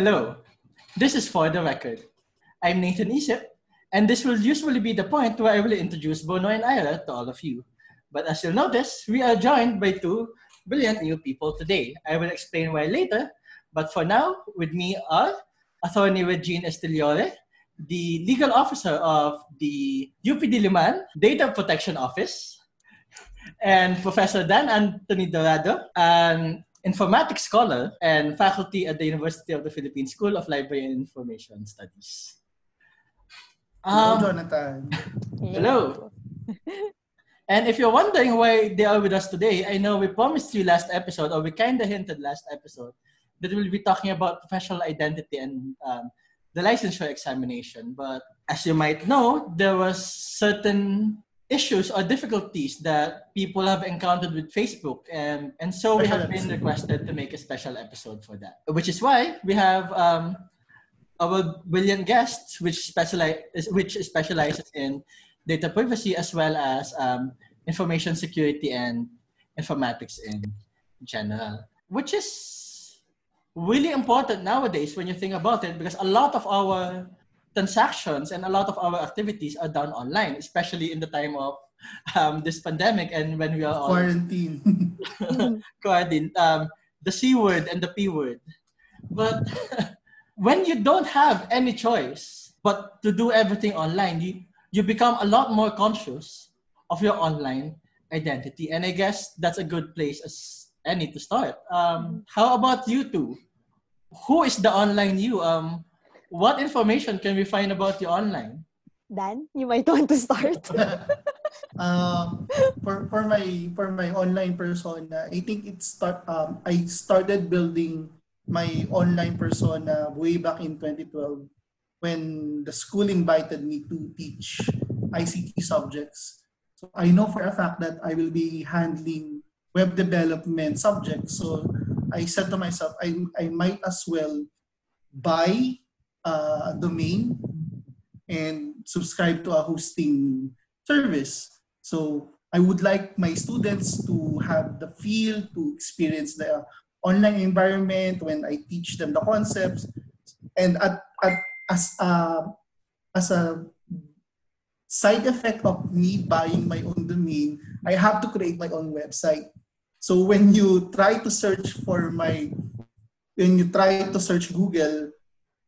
Hello, this is For the Record. I'm Nathan Isip, and this will usually be the point where I will introduce Bono and Ira to all of you. But as you'll notice, we are joined by two brilliant new people today. I will explain why later, but for now, with me are Attorney Regine Estiliore, the legal officer of the UP Diliman Data Protection Office, and Professor Dan Anthony Dorado, an informatics scholar and faculty at the University of the Philippines School of Library and Information Studies. Hello, um, Jonathan. Hello. and if you're wondering why they are with us today, I know we promised you last episode, or we kind of hinted last episode, that we'll be talking about professional identity and um, the licensure examination. But as you might know, there was certain issues or difficulties that people have encountered with Facebook. And, and so we have been requested to make a special episode for that, which is why we have um, our brilliant guests, which, specialize, which specializes in data privacy as well as um, information security and informatics in general, which is really important nowadays when you think about it because a lot of our transactions and a lot of our activities are done online, especially in the time of um, this pandemic and when we are quarantine. quarantine. Um, the C word and the P word. But when you don't have any choice but to do everything online, you, you become a lot more conscious of your online identity. And I guess that's a good place as any to start. Um, how about you two? Who is the online you? Um, what information can we find about you online? Dan, you might want to start. uh, for for my for my online persona, I think it start um I started building my online persona way back in 2012 when the school invited me to teach ICT subjects. So I know for a fact that I will be handling web development subjects. So I said to myself, I, I might as well buy uh, domain and subscribe to a hosting service. So I would like my students to have the feel to experience the online environment when I teach them the concepts. And at, at, as, a, as a side effect of me buying my own domain, I have to create my own website. So when you try to search for my, when you try to search Google,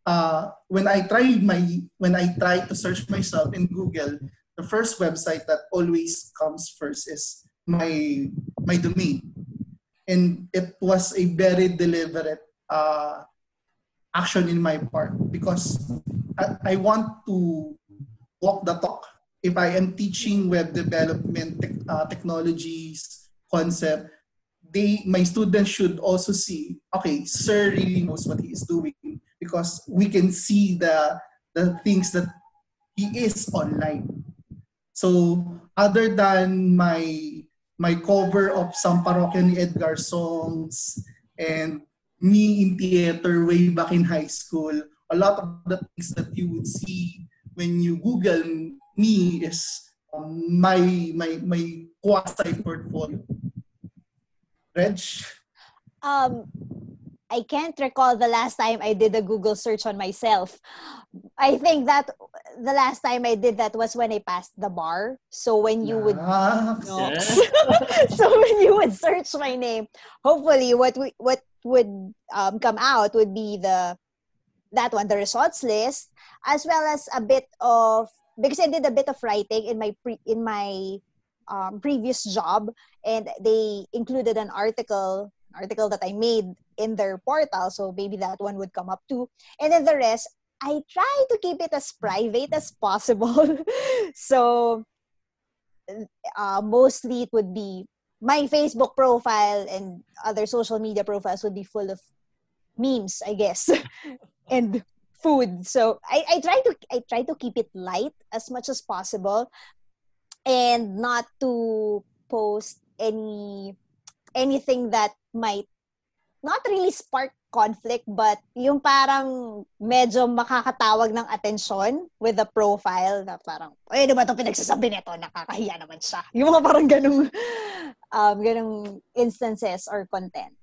uh, when I try my when I try to search myself in Google, the first website that always comes first is my my domain, and it was a very deliberate uh, action in my part because I, I want to walk the talk. If I am teaching web development uh, technologies concept, they my students should also see okay, sir really knows what he is doing because we can see the the things that he is online. So other than my my cover of some parokya ni Edgar songs and me in theater way back in high school, a lot of the things that you would see when you Google me is um, my my my quasi portfolio. Reg? Um, I can't recall the last time I did a Google search on myself. I think that the last time I did that was when I passed the bar. So when you would ah, no. so when you would search my name, hopefully what we, what would um, come out would be the that one, the results list, as well as a bit of because I did a bit of writing in my pre, in my um, previous job, and they included an article article that I made in their portal. So maybe that one would come up too. And then the rest, I try to keep it as private as possible. so uh, mostly it would be my Facebook profile and other social media profiles would be full of memes, I guess, and food. So I, I try to I try to keep it light as much as possible and not to post any anything that might not really spark conflict but yung parang medyo makakatawag ng atensyon with the profile na parang, ay, di ba ito pinagsasabi nito? Nakakahiya naman siya. Yung mga parang ganung, um, ganung instances or content.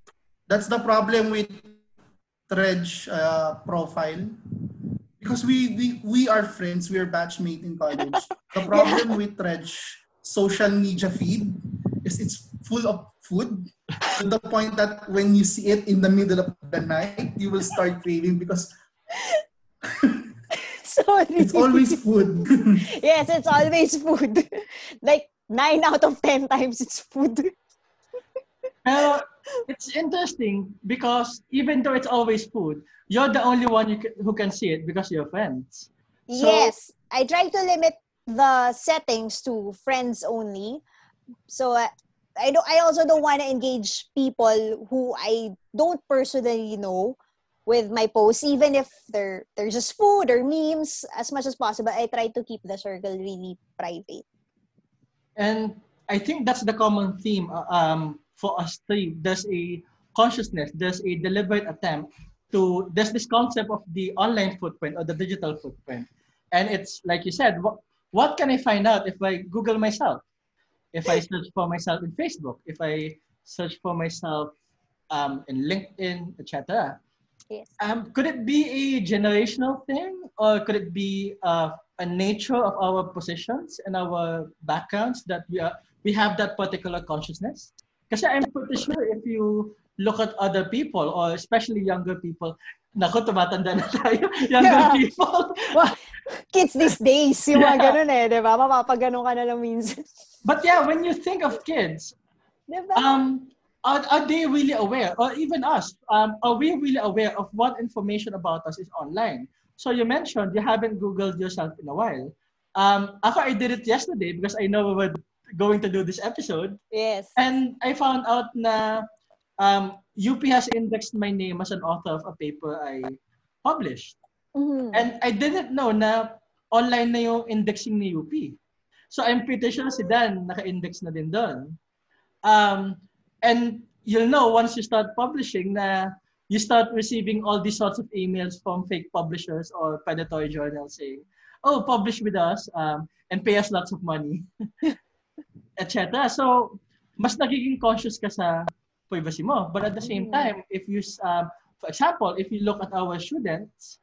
That's the problem with Tredge uh, profile because we, we we are friends. We are batchmate in college. The problem with Tredge social media feed is it's full of food to the point that when you see it in the middle of the night, you will start craving because Sorry. it's always food. yes, it's always food. like nine out of ten times it's food. Pero it's interesting because even though it's always food, you're the only one you can, who can see it because you're friends. So- yes, I try to limit the settings to friends only. So uh, I don't. I also don't want to engage people who I don't personally know with my posts, even if they're they're just food or memes. As much as possible, I try to keep the circle really private. And I think that's the common theme uh, um, for us three. There's a consciousness, there's a deliberate attempt to, there's this concept of the online footprint or the digital footprint. And it's like you said, what, what can I find out if I Google myself? If I search for myself in Facebook, if I search for myself um, in LinkedIn, etc. Yes. Um, could it be a generational thing, or could it be uh, a nature of our positions and our backgrounds that we are we have that particular consciousness? Because I'm pretty sure if you look at other people, or especially younger people, nako, tumatanda na tayo, younger Yeah. people. Well, kids these days, yung mga Yeah. ganun eh, di ba? Mapapaganon ka na lang minsan. But yeah, when you think of kids, Di ba? um, are, are they really aware, or even us, um, are we really aware of what information about us is online? So you mentioned you haven't Googled yourself in a while. Um, ako, I did it yesterday because I know we were going to do this episode. yes. And I found out na um, UP has indexed my name as an author of a paper I published. Mhm. And I didn't know na online na yung indexing ni UP. So I'm pretty sure si Dan naka-index na din doon. Um, and you'll know once you start publishing na you start receiving all these sorts of emails from fake publishers or predatory journals saying, oh, publish with us um, and pay us lots of money, etc. So, mas nagiging conscious ka sa privacy mo. But at the same Mm. time, if you, um, for example, if you look at our students,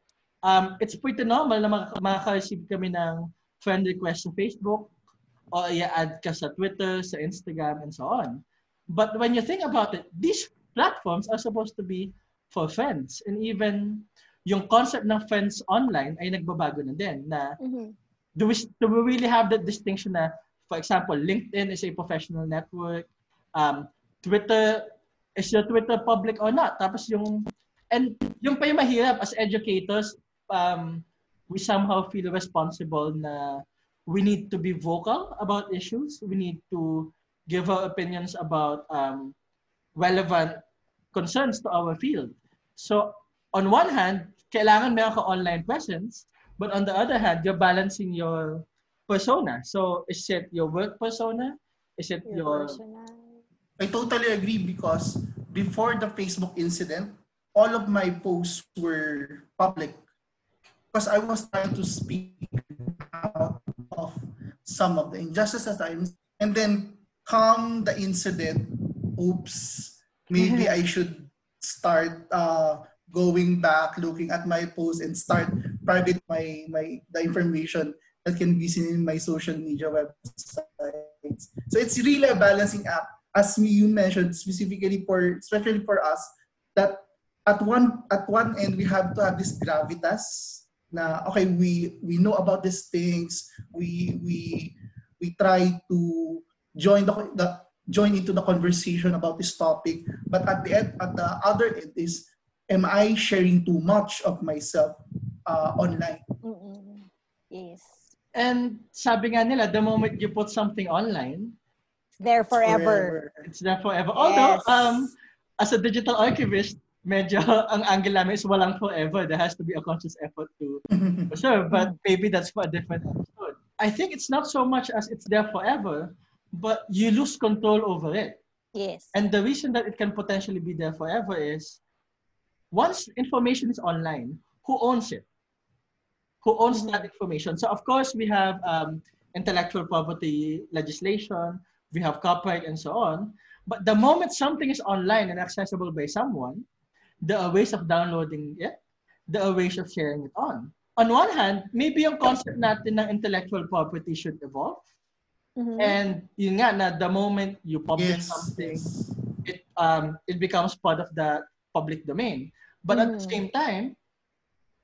um, it's pretty normal na mak- makaka-receive kami ng friend request sa Facebook o i-add ka sa Twitter, sa Instagram, and so on. But when you think about it, these platforms are supposed to be for friends. And even yung concept ng friends online ay nagbabago na din na Mhm. do we, do we really have that distinction na, for example, LinkedIn is a professional network, um, Twitter, is your Twitter public or not? Tapos yung, and yung pa yung mahirap as educators, um, we somehow feel responsible na we need to be vocal about issues. We need to give our opinions about um, relevant concerns to our field. So, on one hand, kailangan meron ka online presence, but on the other hand, you're balancing your persona. So, is it your work persona? Is it Your your. I totally agree because before the Facebook incident, all of my posts were public because I was trying to speak out of some of the injustices at times. And then come the incident, oops, maybe I should start uh, going back, looking at my posts and start private my, my the information that can be seen in my social media websites. So it's really a balancing act as you mentioned specifically for especially for us that at one at one end we have to have this gravitas na okay we we know about these things we we we try to join the, the join into the conversation about this topic but at the end at the other end is am i sharing too much of myself uh, online Mm-mm. Yes. and sabi nga nila, the moment you put something online, There forever. it's there forever. Although, Yes. um, as a digital archivist, medyo ang angle namin is walang forever. There has to be a conscious effort to preserve, but maybe that's for a different episode. I think it's not so much as it's there forever, but you lose control over it. Yes. And the reason that it can potentially be there forever is once information is online, who owns it? Who owns Mhm. that information? So, of course, we have um, intellectual property legislation, we have copyright, and so on. But the moment something is online and accessible by someone, There are ways of downloading it. There are ways of sharing it on. On one hand, maybe yung concept natin ng intellectual property should evolve. Mhm. And yun nga na the moment you publish Yes. something, it um it becomes part of the public domain. But at the Mm. same time,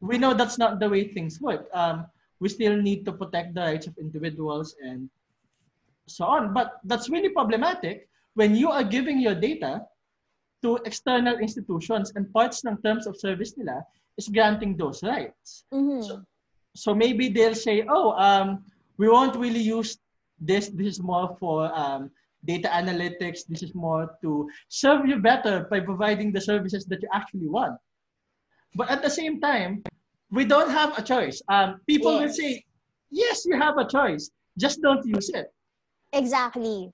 we know that's not the way things work. Um, we still need to protect the rights of individuals and so on. But that's really problematic when you are giving your data to external institutions and parts ng terms of service nila is granting those rights. Mhm. So maybe they'll say, oh, um, we won't really use this. This is more for um, data analytics. This is more to serve you better by providing the services that you actually want. But at the same time, we don't have a choice. Um, people will say, yes, you have a choice. Just don't use it. Exactly.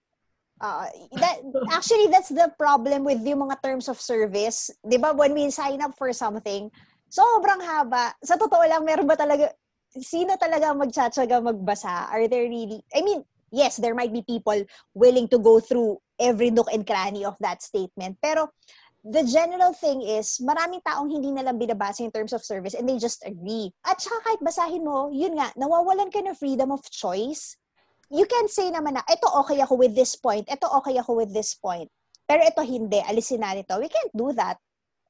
Uh, that actually that's the problem with yung mga terms of service. 'Di ba when we sign up for something, sobrang haba. Sa totoo lang meron ba talaga sino talaga magtsatsaga magbasa? Are there really I mean, yes, there might be people willing to go through every nook and cranny of that statement. Pero the general thing is, maraming taong hindi na lang binabasa yung terms of service and they just agree. At saka kahit basahin mo, yun nga, nawawalan ka ng freedom of choice you can say naman na, ito okay ako with this point, ito okay ako with this point. Pero ito hindi, alisin na nito. We can't do that.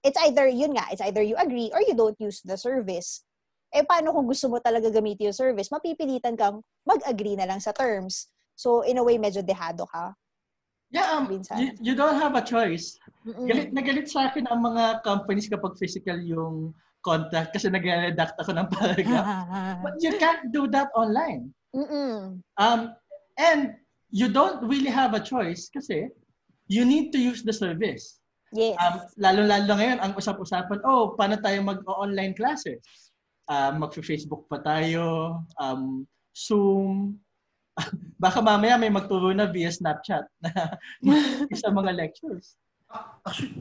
It's either, yun nga, it's either you agree or you don't use the service. Eh, paano kung gusto mo talaga gamitin yung service? Mapipilitan kang mag-agree na lang sa terms. So, in a way, medyo dehado ka. Yeah, um, you, you don't have a choice. Mm-mm. Galit na galit sa akin ang mga companies kapag physical yung contract kasi nag-redact ako ng paragraph. But you can't do that online. Mm-mm. Um, and you don't really have a choice kasi you need to use the service. Yes. Um, lalo-lalo ngayon, ang usap-usapan, oh, paano tayo mag-online classes? Um, mag-Facebook pa tayo, um, Zoom. Baka mamaya may magturo na via Snapchat na sa mga lectures. Actually,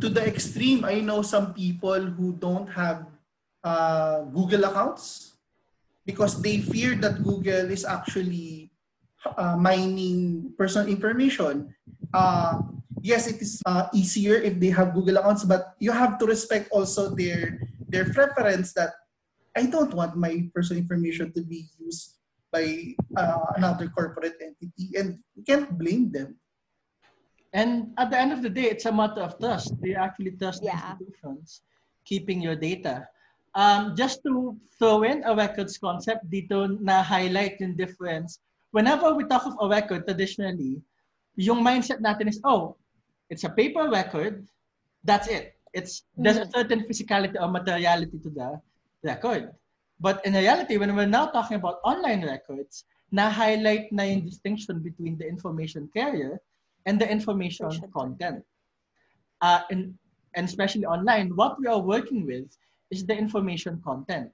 to the extreme, I know some people who don't have uh, Google accounts because they fear that Google is actually uh, mining personal information. Uh, yes, it is uh, easier if they have Google accounts, but you have to respect also their their preference that I don't want my personal information to be used by uh, another corporate entity, and you can't blame them. And at the end of the day, it's a matter of trust. They actually trust the Yeah. institutions keeping your data? Um, just to throw in a records concept dito na highlight yung difference. Whenever we talk of a record, traditionally, yung mindset natin is, oh, it's a paper record, that's it. It's There's a certain physicality or materiality to the record. But in reality, when we're now talking about online records, na-highlight na yung distinction between the information carrier and the information Information content. Uh, and, and especially online, what we are working with is the information content.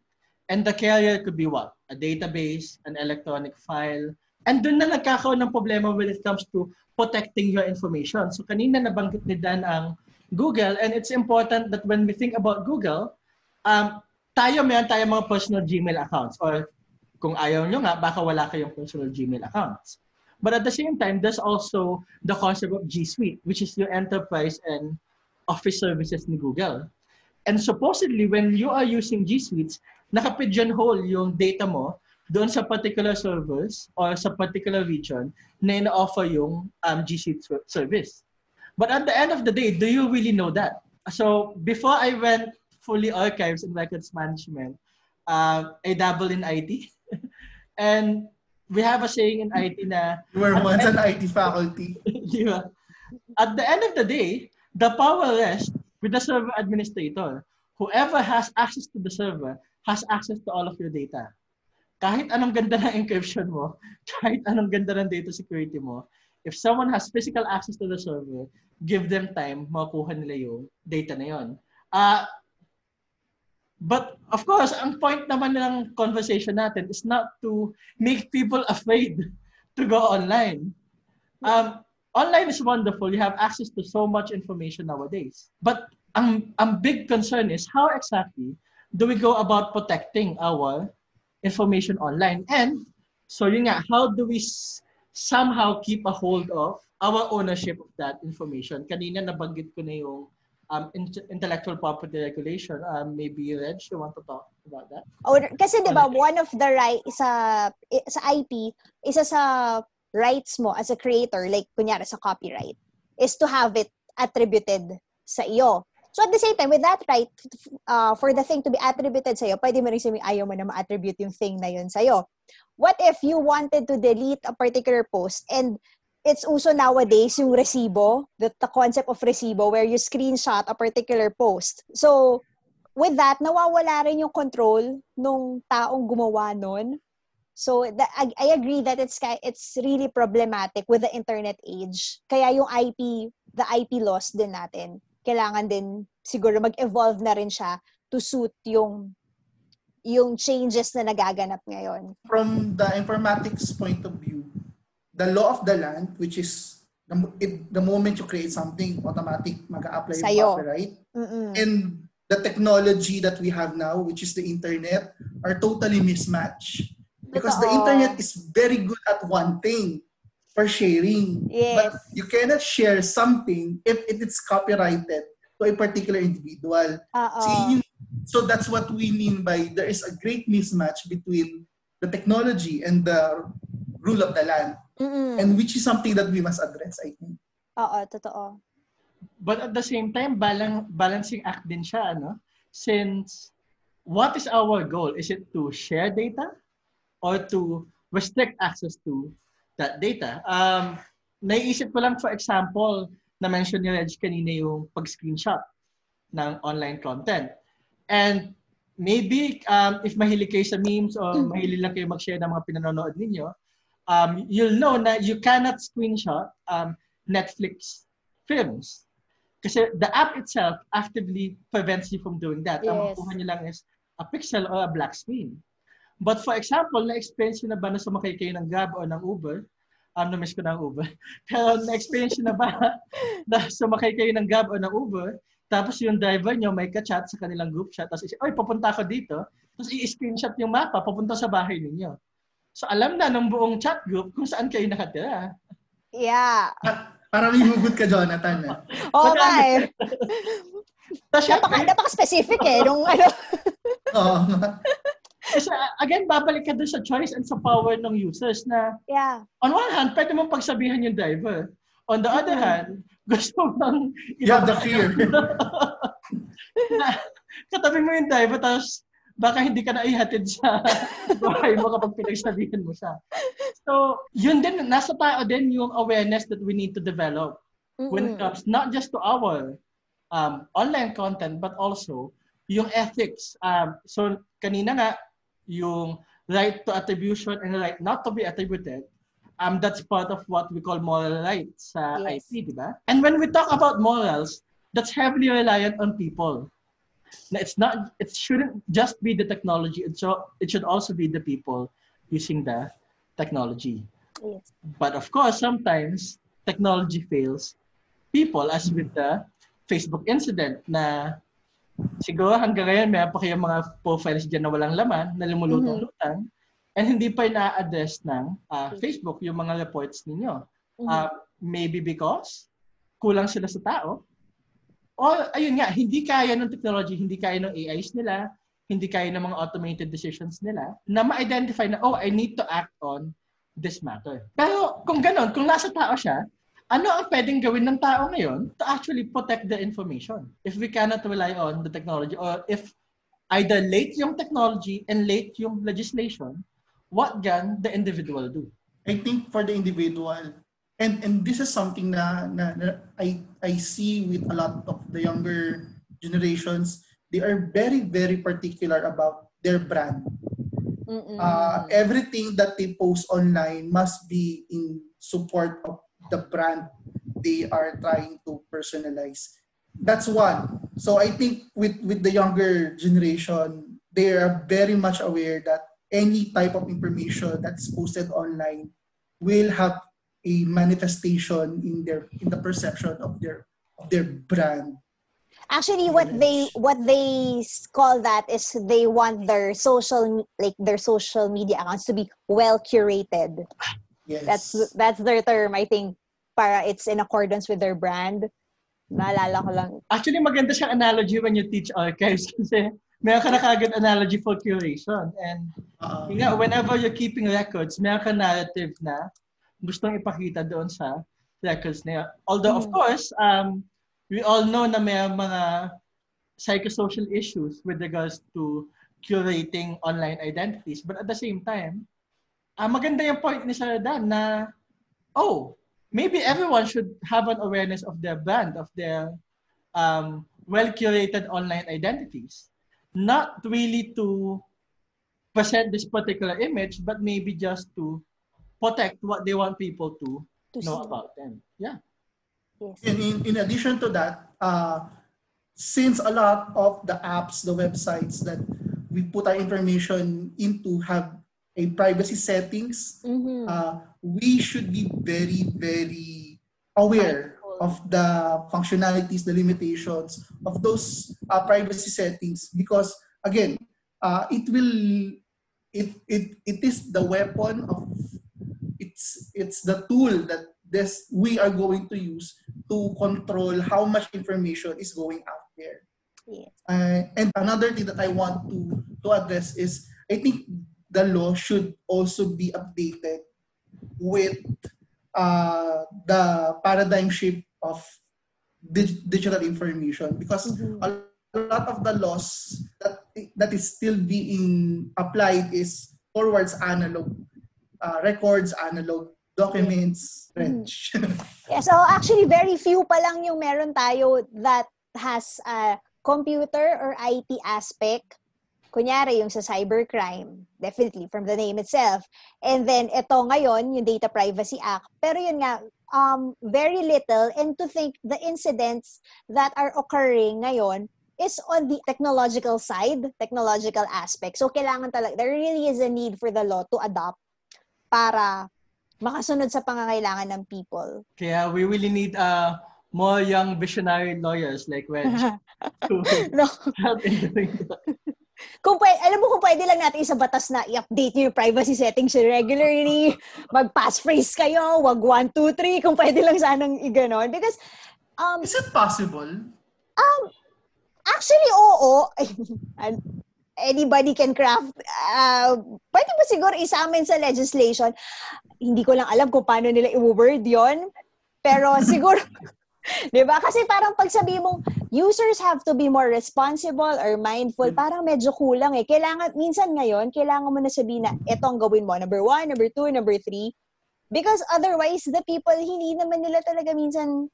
And the carrier could be what? A database, an electronic file. And dun na nagkakaroon ng problema when it comes to protecting your information. So kanina nabanggit ni Dan ang Google and it's important that when we think about Google, um, tayo meron tayo mga personal Gmail accounts or kung ayaw nyo nga, baka wala kayong personal Gmail accounts. But at the same time, there's also the concept of G Suite, which is your enterprise and office services ni Google. And supposedly, when you are using G Suites, naka-pigeonhole yung data mo doon sa particular servers or sa particular region na ina-offer yung um, G Suite service. But at the end of the day, do you really know that? So before I went fully archives and records management, uh, I dabble in IT. and we have a saying in IT na You were once an IT faculty. Di ba? At the end of the day, the power rests with the server administrator. Whoever has access to the server has access to all of your data. Kahit anong ganda ng encryption mo, kahit anong ganda ng data security mo, if someone has physical access to the server, give them time, makuha nila yung data na yon. Uh, but of course, ang point naman ng conversation natin is not to make people afraid to go online. Um, online is wonderful. You have access to so much information nowadays. But ang, ang big concern is how exactly do we go about protecting our information online? And so yun nga, how do we s- somehow keep a hold of our ownership of that information? Kanina nabanggit ko na yung um, intellectual property regulation. Um, maybe Reg, you want to talk about that? Oh, kasi 'di ba one of the right isa sa IP, isa sa rights mo as a creator, like kunyari sa copyright, is to have it attributed sa iyo. So at the same time, with that right, uh, for the thing to be attributed sa'yo, pwede mo rin sabihin, ayaw mo na ma-attribute yung thing na yun sa'yo. What if you wanted to delete a particular post and it's also nowadays yung resibo, the, the concept of resibo where you screenshot a particular post. So, with that, nawawala rin yung control nung taong gumawa nun. So, the, I, I agree that it's it's really problematic with the internet age. Kaya yung IP, the IP laws din natin kailangan din siguro mag-evolve na rin siya to suit yung yung changes na nagaganap ngayon. From the informatics point of view, the law of the land, which is the, it, the moment you create something, automatic mag-apply yung copyright. Mm-mm. And the technology that we have now, which is the internet, are totally mismatched. Because Totoo. the internet is very good at one thing, for sharing. Yes. But you cannot share something if it is copyrighted to a particular individual. Uh-oh. so that's what we mean by there is a great mismatch between the technology and the rule of the land. Mm-mm. And which is something that we must address, I think. Oo, totoo. But at the same time, balang, balancing act din siya, ano? Since, what is our goal? Is it to share data or to restrict access to that data. Um, naiisip ko lang, for example, na-mention ni Reg kanina yung pag-screenshot ng online content. And maybe um, if mahilig kayo sa memes o mm. mahilig lang kayo mag-share ng mga pinanonood ninyo, um, you'll know na you cannot screenshot um, Netflix films. Kasi the app itself actively prevents you from doing that. Yes. Ang makuha nyo lang is a pixel or a black screen. But for example, na-experience na ba na sumakay kayo ng Grab o ng Uber? Um, na-miss ko ng Uber. Pero na-experience na ba na sumakay kayo ng Grab o ng Uber? Tapos yung driver nyo may ka-chat sa kanilang group chat. Tapos, oy, papunta ako dito. Tapos i-screenshot yung mapa, papunta sa bahay ninyo. So alam na ng buong chat group kung saan kayo nakatira. Yeah. Para may hugot ka, Jonathan. Eh. Oo nga eh. Napaka, napaka-specific eh. Nung ano. Oo. Kasi again, babalik ka doon sa choice and sa power ng users na yeah. on one hand, pwede mong pagsabihan yung driver. On the other hand, gusto mong... You have the fear. katabi mo yung driver, tapos baka hindi ka na ihatid sa bahay mo kapag pinagsabihan mo siya. So, yun din, nasa tao din yung awareness that we need to develop mm-hmm. when it comes not just to our um, online content, but also yung ethics. Um, so, kanina nga, yung right to attribution and right not to be attributed, um, that's part of what we call moral rights sa yes. IP, di ba? And when we talk about morals, that's heavily reliant on people. Now, it's not, it shouldn't just be the technology, it, should, it should also be the people using the technology. Yes. But of course, sometimes technology fails people, as with the Facebook incident na siguro hanggang ngayon may pa kayong mga profiles dyan na walang laman, na lumulutang-lutang, mm-hmm. and hindi pa na-address ng uh, Facebook yung mga reports ninyo. Mm-hmm. Uh, maybe because kulang sila sa tao, or ayun nga, hindi kaya ng technology, hindi kaya ng AIs nila, hindi kaya ng mga automated decisions nila, na ma-identify na, oh, I need to act on this matter. Pero kung ganon, kung nasa tao siya, ano ang pwedeng gawin ng tao ngayon to actually protect the information if we cannot rely on the technology or if either late yung technology and late yung legislation, what can the individual do? I think for the individual, and and this is something na, na, na I, I see with a lot of the younger generations, they are very, very particular about their brand. Uh, everything that they post online must be in support of the brand they are trying to personalize. That's one. So I think with, with the younger generation, they are very much aware that any type of information that's posted online will have a manifestation in their in the perception of their of their brand actually what they what they call that is they want their social like their social media accounts to be well curated Yes. That's that's their term, I think. Para it's in accordance with their brand. Naalala ko lang. Actually, maganda siyang analogy when you teach archives kasi meron ka na kagad analogy for curation. And Uh, yun nga, whenever you're keeping records, meron ka narrative na gustong ipakita doon sa records na yun. Although, of Mm. course, um, we all know na may mga psychosocial issues with regards to curating online identities. But at the same time, ah maganda yung point ni Sir Dan na, oh, maybe everyone should have an awareness of their brand, of their um, well-curated online identities. Not really to present this particular image, but maybe just to protect what they want people to To know see. about them. Yeah. Yes. in, in, in addition to that, uh, since a lot of the apps, the websites that we put our information into have a privacy settings, Mhm. uh, we should be very, very aware Mindful. of the functionalities, the limitations of those uh, privacy settings because again, uh, it will it, it it is the weapon of it's it's the tool that this we are going to use to control how much information is going out there. Yes. Uh, and another thing that I want to to address is I think the law should also be updated with uh, the paradigm shift of dig- digital information because Mhm. a lot of the laws that that is still being applied is towards analog uh, records, analog documents, Mm. French. Yeah, so actually very few pa lang yung meron tayo that has a computer or IT aspect. Kunyari yung sa cybercrime, definitely from the name itself. And then ito ngayon, yung Data Privacy Act. Pero yun nga, um, very little and to think the incidents that are occurring ngayon is on the technological side, technological aspect. So kailangan talaga, there really is a need for the law to adopt para makasunod sa pangangailangan ng people. Kaya we really need uh, more young visionary lawyers like Wedge to no. help in doing that. Kung pwede, alam mo kung pwede lang natin sa batas na i-update nyo yung privacy settings regularly, mag-passphrase kayo, wag 1, 2, 3, kung pwede lang sanang i-ganon. Because, um, is it possible? actually, oo. Anybody can craft. Uh, pwede ba siguro isamin sa legislation? Hindi ko lang alam kung paano nila i-word yon Pero siguro, di ba? Kasi parang pag sabi mong, users have to be more responsible or mindful, parang medyo kulang eh. Kailangan, minsan ngayon, kailangan mo na sabihin na, ito ang gawin mo, number one, number two, number three. Because otherwise, the people, hindi naman nila talaga minsan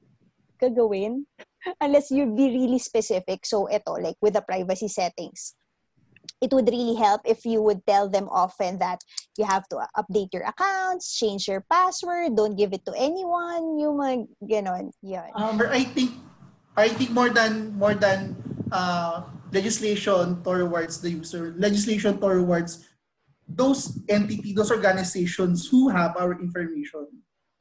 gagawin unless you be really specific. So, ito, like with the privacy settings, it would really help if you would tell them often that you have to update your accounts, change your password, don't give it to anyone, yung mga ganon. Yun. Um, Or I think I think more than more than uh, legislation towards the user, legislation towards those entity, those organizations who have our information.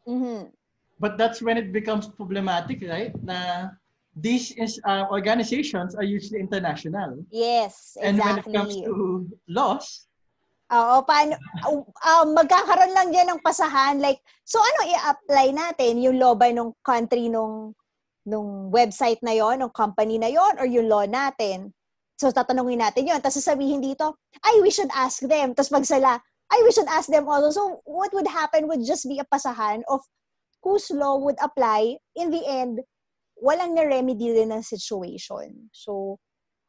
Mhm. But that's when it becomes problematic, right? Na these is, uh, organizations are usually international. Yes, And when it comes exactly. to laws, Oo, paano, um, magkakaroon lang dyan ng pasahan. Like, so ano i-apply natin? Yung law ba nung country nung, nung website na yon nung company na yon or yung law natin? So, tatanungin natin yon Tapos sasabihin dito, ay, we should ask them. Tapos pagsala, ay, we should ask them also. So, what would happen would just be a pasahan of whose law would apply. In the end, walang na-remedy din ng situation. So,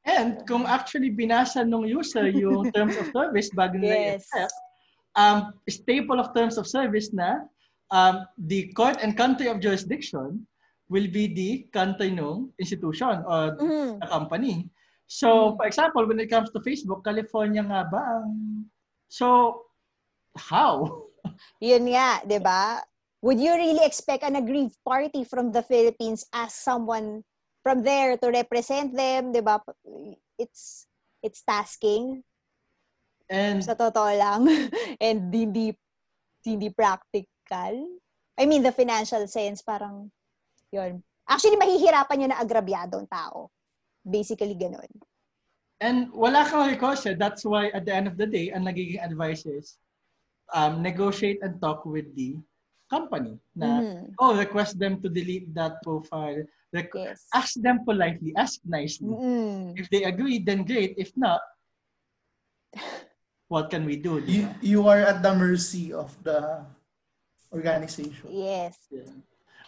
and kung actually binasa nung user yung terms of service bago nila Yes. um, staple of terms of service na um, the court and country of jurisdiction will be the country nung institution or mhm. the company. So, for example, when it comes to Facebook, California nga ba ang... So, how? Yun nga, 'di ba? Would you really expect an aggrieved party from the Philippines as someone from there to represent them, 'di ba? It's it's tasking And sa totoo lang and hindi hindi practical. I mean, the financial sense parang yun. Actually, mahihirapan yun na agrabyadong tao. Basically, ganun. And wala kang recourse. That's why at the end of the day, ang nagiging advice is um, negotiate and talk with the company na Mhm. oh request them to delete that profile Requ- Yes. ask them politely ask nicely Mm-mm. if they agree then great if not what can we do You, you are at the mercy of the organization. Yes. Yeah.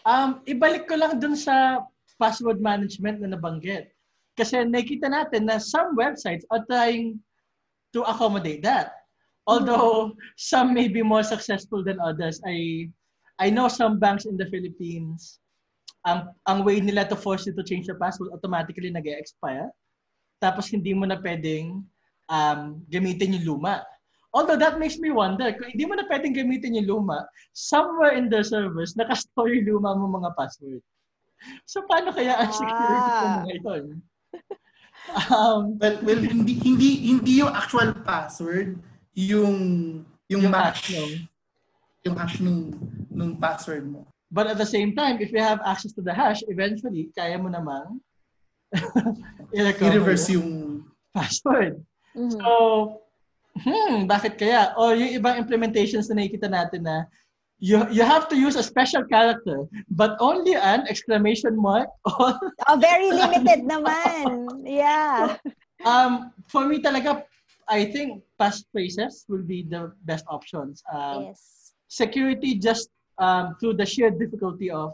Um, ibalik ko lang dun sa password management na nabanggit. Kasi nakita natin na some websites are trying to accommodate that. Although some may be more successful than others. I I know some banks in the Philippines, ang ang way nila to force you to change your password automatically nag-expire. Tapos hindi mo na pwedeng um, gamitin yung luma. Although that makes me wonder, kung hindi mo na pwedeng gamitin yung luma, somewhere in their servers, nakastore yung luma mo mga password. So, paano kaya ang security Ah. ng mga ito? Um, Well, well hindi hindi hindi yung actual password, yung yung, Yung hash nung- yung hash nung nung password mo. but at the same time, if you have access to the hash, eventually, kaya mo namang I-reverse yung password. Mhm. So, hmm, bakit kaya? O yung ibang implementations na nakikita natin na you you have to use a special character, but only an exclamation mark or Oh, very limited naman. Yeah. um for me talaga I think passphrases will be the best options. Um, Yes. Security just um, through the sheer difficulty of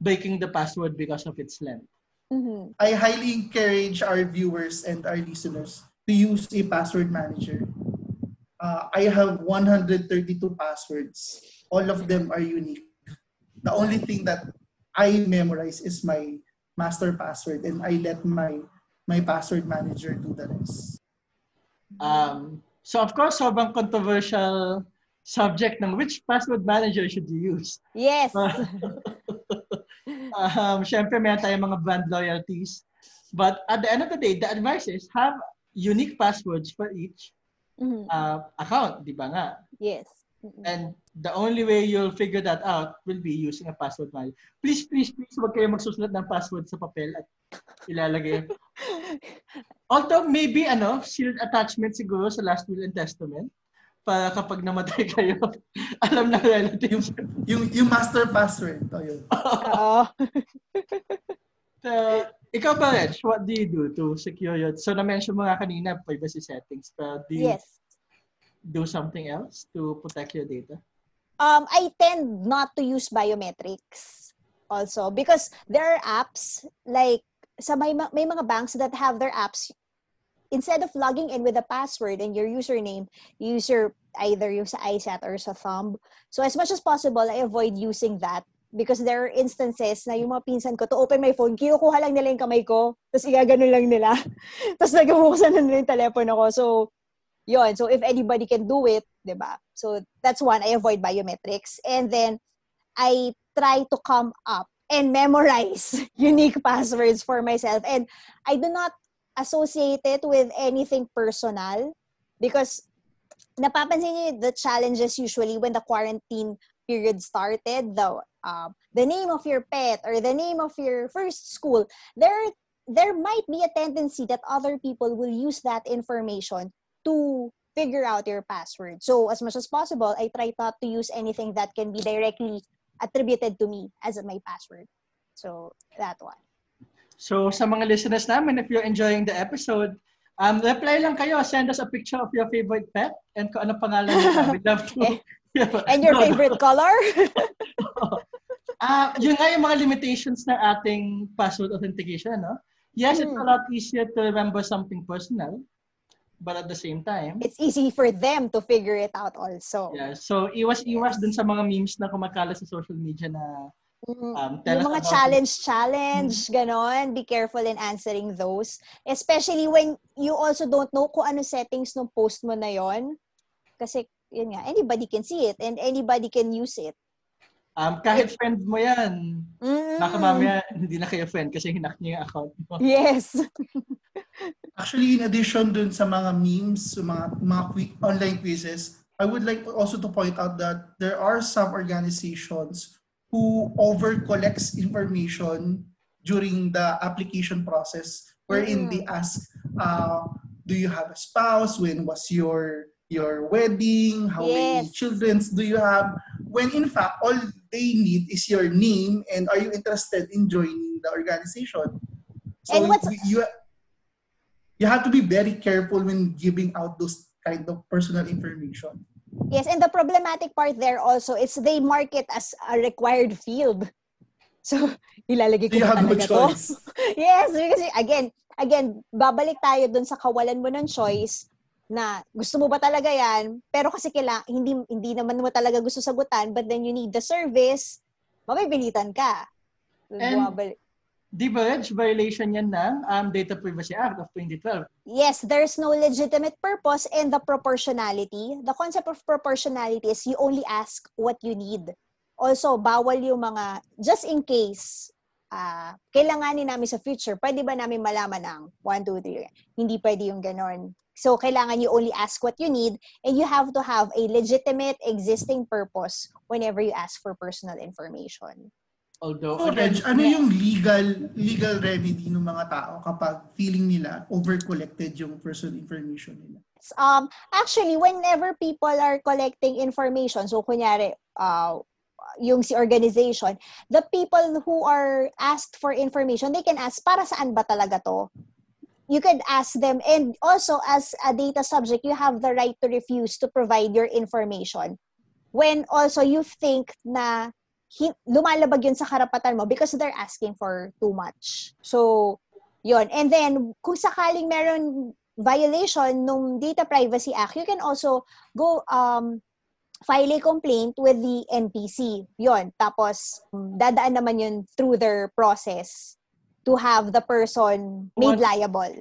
breaking the password because of its length. Mhm. I highly encourage our viewers and our listeners to use a password manager. Uh, I have 132 passwords. All of them are unique. The only thing that I memorize is my master password and I let my my password manager do the rest. Um, so of course, sobrang controversial subject ng which password manager should you use. Yes. um, syempre, meron tayong mga brand loyalties. But at the end of the day, the advice is have unique passwords for each Mhm. uh, account, di ba nga? Yes. Mhm. And the only way you'll figure that out will be using a password manager. Please, please, please, huwag kayo magsusulat ng password sa papel at ilalagay. Although maybe ano, sealed attachment siguro sa last will and testament para kapag namatay kayo, alam na relatives. Yung yung master password, oh, yun. Oo. So, ikaw ba, Reg, what do you do to secure your... So, na-mention mo nga kanina, privacy settings, pero do you Yes. do something else to protect your data? Um, I tend not to use biometrics also because there are apps like sa may, ma- may mga banks that have their apps instead of logging in with a password and your username, use your either sa iSat or sa Thumb. So as much as possible, I avoid using that because there are instances na yung mga pinsan ko, to open my phone, kinukuha lang nila yung kamay ko, tapos igaganon lang nila. tapos nagabuksan na nila yung telepono ko. So, yun. So, if anybody can do it, di ba? So, that's one. I avoid biometrics. And then, I try to come up and memorize unique passwords for myself. And I do not associate it with anything personal because napapansin niyo the challenges usually when the quarantine period started, the um, the name of your pet or the name of your first school, there there might be a tendency that other people will use that information to figure out your password. So as much as possible, I try not to use anything that can be directly attributed to me as my password. So that one. So, sa mga listeners namin, if you're enjoying the episode, um, reply lang kayo. Send us a picture of your favorite pet and kung ano pangalan niya. We'd love to. And your No, no. favorite color? Ah, yun nga yung mga limitations ng ating password authentication, no? Yes, it's a Hmm. lot easier to remember something personal, but at the same time, it's easy for them to figure it out also. yeah. So, iwas-iwas Yes. dun sa mga memes na kumakalat sa social media na Mm. Um, tell yung mga about Mm. challenge challenge ganon be careful in answering those especially when you also don't know kung ano settings ng post mo na yon kasi yun nga anybody can see it and anybody can use it Um, kahit friend mo yan, Mm. baka mamaya hindi na kayo friend kasi hinak niya yung account mo. yes Actually, in addition dun sa mga memes, sa mga, mga qui- online quizzes, I would like also to point out that there are some organizations who over collects information during the application process wherein Mm. they ask, uh, do you have a spouse? When was your your wedding? How many Yes. children do you have? When in fact, all they need is your name and are you interested in joining the organization. So And what's- you you have to be very careful when giving out those kind of personal information. Yes, and the problematic part there also is they market as a required field. So, ilalagay ko So no talaga to? yes, because again, again, babalik tayo dun sa kawalan mo ng choice na gusto mo ba talaga yan, pero kasi kila, hindi, hindi naman mo talaga gusto sagutan, but then you need the service, mabibilitan ka. And- Bumabalik. Di ba, Reg, violation yan ng um, Data Privacy Act of 2012. Yes, there's no legitimate purpose in the proportionality. The concept of proportionality is you only ask what you need. Also, bawal yung mga, just in case, ah kailanganin namin sa future, pwede ba namin malaman ang 1, 2, 3? Hindi pwede yung ganon. So, kailangan you only ask what you need and you have to have a legitimate existing purpose whenever you ask for personal information. Although, So, again, Reg, ano yung legal legal remedy ng mga tao kapag feeling nila over-collected yung personal information nila? Um, actually, whenever people are collecting information, so kunyari, uh, yung si organization, the people who are asked for information, they can ask, para saan ba talaga to? You could ask them, and also as a data subject, you have the right to refuse to provide your information. When also you think na lumalabag yun sa karapatan mo because they're asking for too much. So, yun. And then, kung sakaling meron violation ng Data Privacy Act, you can also go um, file a complaint with the NPC. Yon. Tapos, dadaan naman yun through their process to have the person made What- liable.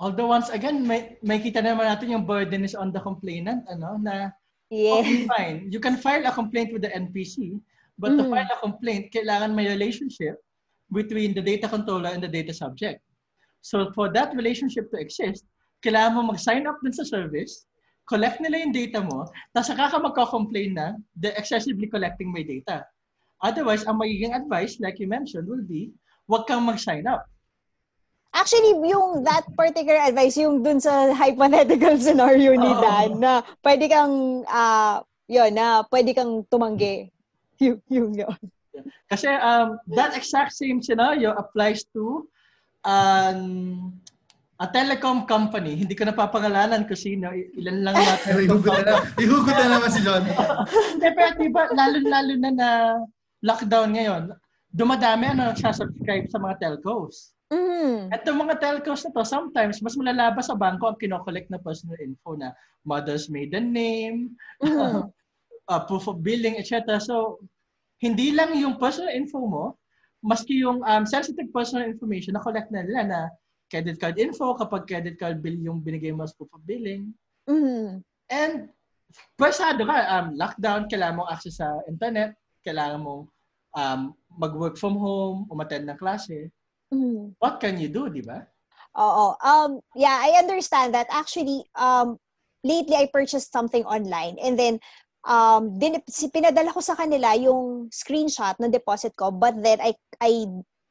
although once again, may, may kita naman natin yung burden is on the complainant, ano, na Yeah. Okay, fine. You can file a complaint with the NPC, but to Mhm. file a complaint, kailangan may relationship between the data controller and the data subject. So for that relationship to exist, kailangan mo mag-sign up dun sa service, collect nila yung data mo, tapos saka ka magko-complain na they're excessively collecting my data. Otherwise, ang magiging advice, like you mentioned, will be, huwag kang mag-sign up. Actually, yung that particular advice, yung dun sa hypothetical scenario ni. Dan, na pwede kang, ah, yun, na pwede kang tumanggi. Yung, yung yun. Kasi um, that exact same scenario applies to um, a telecom company. Hindi ko napapangalanan kung sino. Ilan lang na telecom company. na, hugot na naman si John. Hindi, pero diba, lalo-lalo na na lockdown ngayon, dumadami ano nagsasubscribe sa mga telcos. Mm. At yung mga telcos na to, sometimes, mas malalabas sa bangko ang kinokollect na personal info na mother's maiden name, Mhm. uh, proof of billing, etc. So, hindi lang yung personal info mo, maski yung um, sensitive personal information na collect na nila na credit card info kapag credit card bill yung binigay mo as proof of billing. Mhm. And pwesado ka, um, lockdown, kailangan mong access sa internet, kailangan mong um, mag-work from home, umattend ng klase. Mhm. What can you do, di ba? Oo. Um, yeah, I understand that. Actually, um, lately I purchased something online and then um, din, si- pinadala ko sa kanila yung screenshot ng deposit ko but then I, I,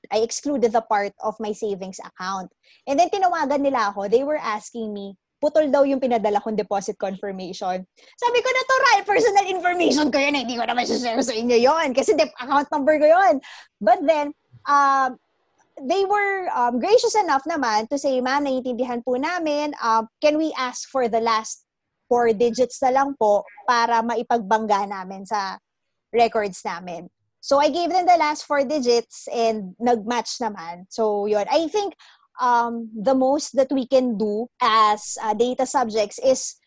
I excluded the part of my savings account. And then tinawagan nila ako. They were asking me, putol daw yung pinadala kong deposit confirmation. Sabi ko, natural, personal information ko yun. Hindi ko naman share sa inyo yon Kasi dep- account number ko yon But then, um, they were um, gracious enough naman to say, ma'am, naiintindihan po namin, um, can we ask for the last four digits na lang po para maipagbangga namin sa records namin. So I gave them the last four digits and nag-match naman. So yun, I think um, the most that we can do as uh, data subjects is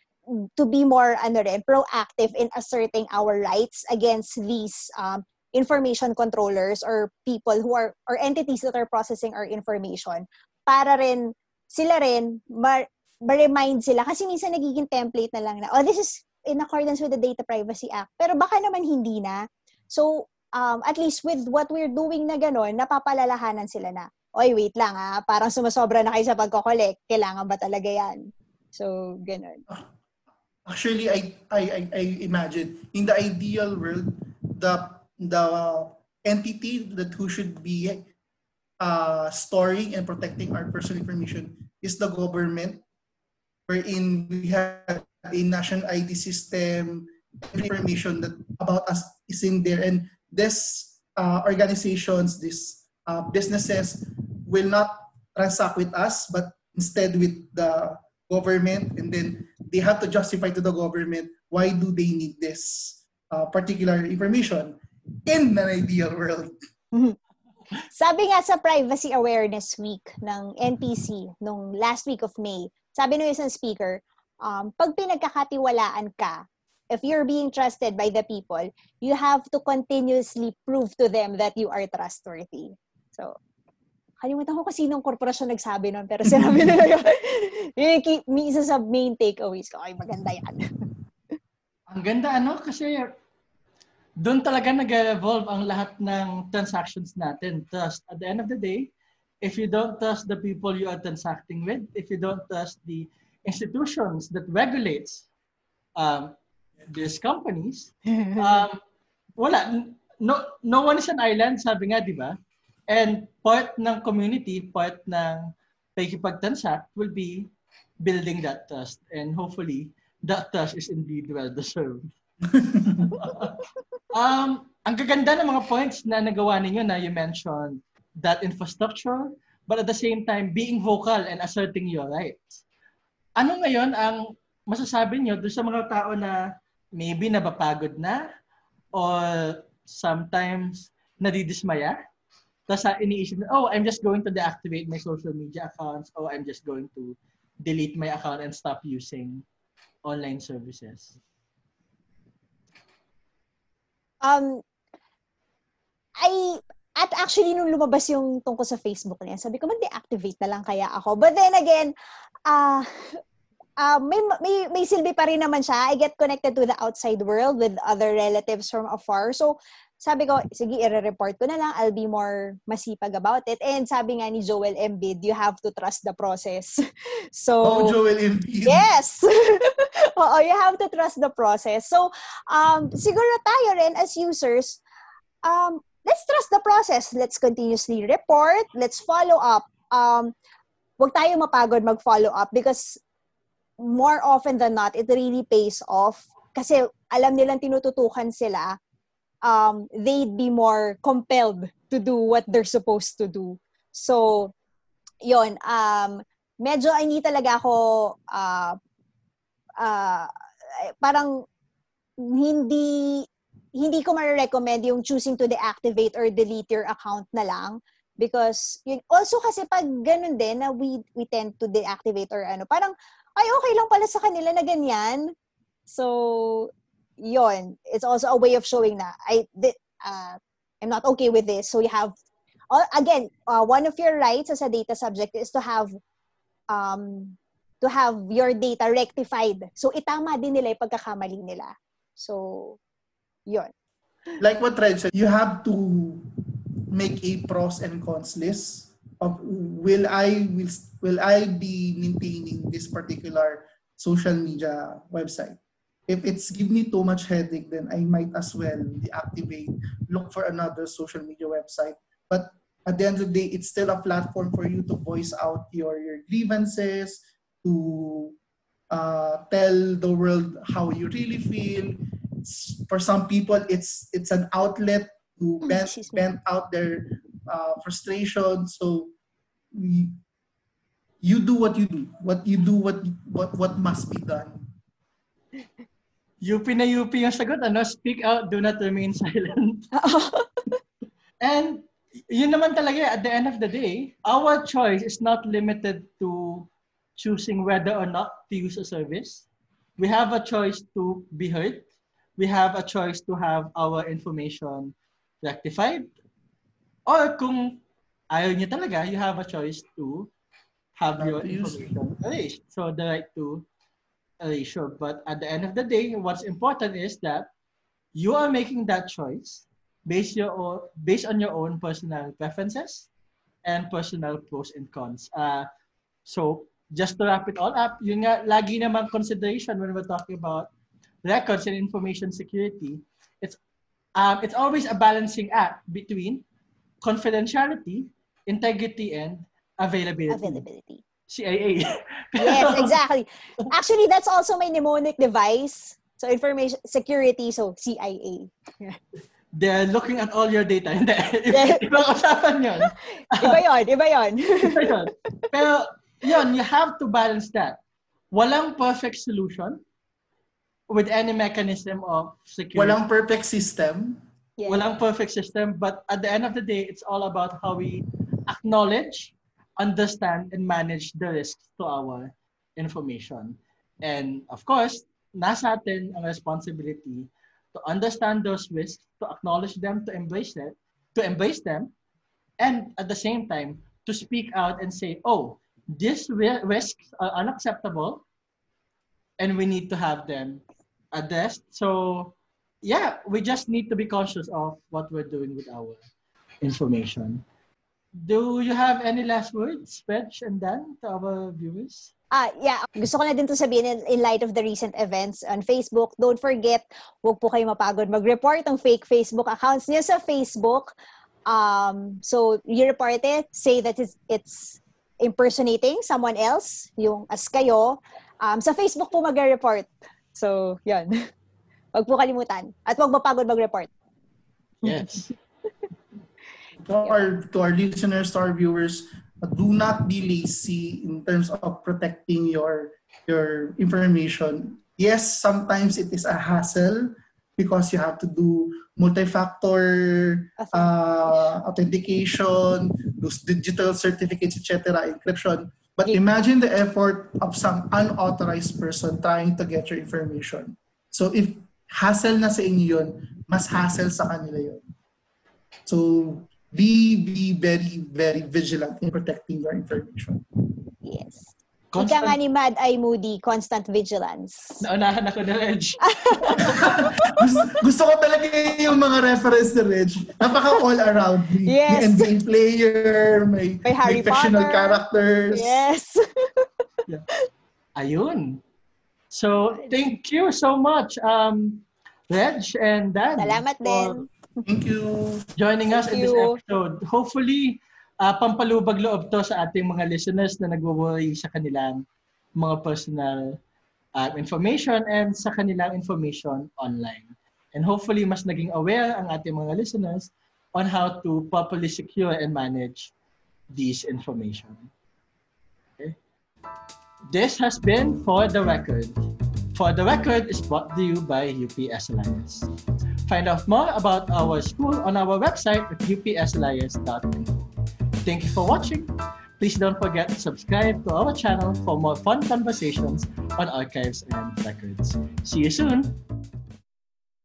to be more ano rin, proactive in asserting our rights against these um, information controllers or people who are or entities that are processing our information para rin sila rin ma- ma-remind sila. Kasi minsan nagiging template na lang na oh this is in accordance with the Data Privacy Act. Pero baka naman hindi na. So um, at least with what we're doing na gano'n napapalalahanan sila na oy wait lang ah parang sumasobra na kayo sa pagko-collect. Kailangan ba talaga yan? So gano'n Actually, I, I, I imagine in the ideal world, the the entity that who should be uh, storing and protecting our personal information is the government, wherein we have a national ID system, information that about us is in there. And these uh, organizations these uh, businesses will not transact with us but instead with the government. And then they have to justify to the government why do they need this uh, particular information in an ideal world. Sabi nga sa Privacy Awareness Week ng NPC nung last week of May, sabi ng isang speaker, um, pag pinagkakatiwalaan ka, if you're being trusted by the people, you have to continuously prove to them that you are trustworthy. So, kalimutan ko kasi sinong korporasyon nagsabi nun, pero sinabi nila yun. yung isa sa main takeaways ko. Ay, maganda yan. Ang ganda ano, kasi doon talaga nag-evolve ang lahat ng transactions natin. Trust. At the end of the day, if you don't trust the people you are transacting with, if you don't trust the institutions that regulates um, these companies, um, wala. No, no one is an island, sabi nga, di ba? And part ng community, part ng pakikipag-transact will be building that trust. And hopefully, that trust is indeed well-deserved. um, ang gaganda ng mga points na nagawa ninyo na you mentioned that infrastructure, but at the same time, being vocal and asserting your rights. Ano ngayon ang masasabi niyo doon sa mga tao na maybe nabapagod na or sometimes nadidismaya tapos iniisip na, oh, I'm just going to deactivate my social media accounts. Oh, I'm just going to delete my account and stop using online services. Um, I, at actually, nung lumabas yung tungkol sa Facebook na yan, sabi ko, mag-deactivate na lang kaya ako. But then again, uh, uh, may, may, may silbi pa rin naman siya. I get connected to the outside world with other relatives from afar. So, sabi ko, sige, i-report ko na lang. I'll be more masipag about it. And sabi nga ni Joel Embiid, you have to trust the process. So, oh, Joel Embiid. Yes! Oo, you have to trust the process. So, um, siguro tayo rin as users, um, let's trust the process. Let's continuously report. Let's follow up. Um, huwag tayo mapagod mag-follow up because more often than not, it really pays off. Kasi alam nilang tinututukan sila um, they'd be more compelled to do what they're supposed to do. So, yon um, medyo hindi talaga ako uh, uh, parang hindi hindi ko ma-recommend yung choosing to deactivate or delete your account na lang because yun also kasi pag ganun din na we we tend to deactivate or ano parang ay okay lang pala sa kanila na ganyan so yon it's also a way of showing na I uh, I'm not okay with this. So you have again uh, one of your rights as a data subject is to have um to have your data rectified. So itama din nila 'yung pagkakamali nila. So yon. Like what Red said, you have to make a pros and cons list of will I will will I be maintaining this particular social media website if it's give me too much headache, then I might as well deactivate, look for another social media website. But at the end of the day, it's still a platform for you to voice out your, your grievances, to uh, tell the world how you really feel. For some people, it's it's an outlet to mm, vent, vent out their uh, frustration. So we, you do what you do. What you do, what what what must be done. UP na UP yung sagot, ano? Speak out, do not remain silent. and yun naman talaga, at the end of the day, our choice is not limited to choosing whether or not to use a service. We have a choice to be heard. We have a choice to have our information rectified. Or kung ayaw niyo talaga, you have a choice to have your information erased. So the right to ratio. But at the end of the day, what's important is that you are making that choice based your own, based on your own personal preferences and personal pros and cons. Uh, so just to wrap it all up, yun nga, lagi naman consideration when we're talking about records and information security, it's um, it's always a balancing act between confidentiality, integrity, and availability. Availability. CIA. yes, exactly. Actually, that's also my mnemonic device. So information security, so CIA. They're looking at all your data. Hindi. Ibang usapan yun. Iba yon, iba yon. Iba yun. Pero, yun, you have to balance that. Walang perfect solution with any mechanism of security. Walang perfect system. yeah. walang perfect system, but at the end of the day, it's all about how we acknowledge, understand, and manage the risks to our information. And of course, nasa atin ang responsibility to understand those risks, to acknowledge them, to embrace it, to embrace them, and at the same time, to speak out and say, oh, these risks are unacceptable, and we need to have them addressed. So yeah, we just need to be conscious of what we're doing with our information. Do you have any last words, Reg and Dan, to our viewers? Ah, yeah. Gusto ko na din to sabihin in, in light of the recent events on Facebook. Don't forget, huwag po kayo mapagod mag-report ng fake Facebook accounts niyo sa Facebook. Um, so, you report it, say that it's, it's impersonating someone else, yung as kayo. Um, sa Facebook po mag-report. So, yan. Huwag po kalimutan. At huwag mapagod mag-report. Yes. To our, to our listeners, to our viewers, do not be lazy in terms of protecting your your information. Yes, sometimes it is a hassle because you have to do multi-factor uh, authentication, those digital certificates, etc., encryption. But imagine the effort of some unauthorized person trying to get your information. So if hassle na sa inyo yun, mas hassle sa kanila yun. So be be very very vigilant in protecting your information. Yes. Ika nga Constant, ni Mad ay Moody, constant vigilance. naunahan ako na, Reg. gusto, gusto ko talaga yung mga reference ni Reg. Napaka all around. May, Yes. may NBA player, may, May Harry fictional Potter. characters. Yes. Ayun. So, thank you so much, um, Reg and Dan. Salamat for din. Thank you. joining us in Thank this you. episode. Hopefully, uh, pampalubag loob to sa ating mga listeners na nagwo-worry sa kanilang mga personal uh, information and sa kanilang information online. And hopefully, mas naging aware ang ating mga listeners on how to properly secure and manage these information. Okay? This has been For the Record. For the Record is brought to you by UPS Alliance. Find out more about our school on our website at upsalliance.info. Thank you for watching. Please don't forget to subscribe to our channel for more fun conversations on archives and records. See you soon.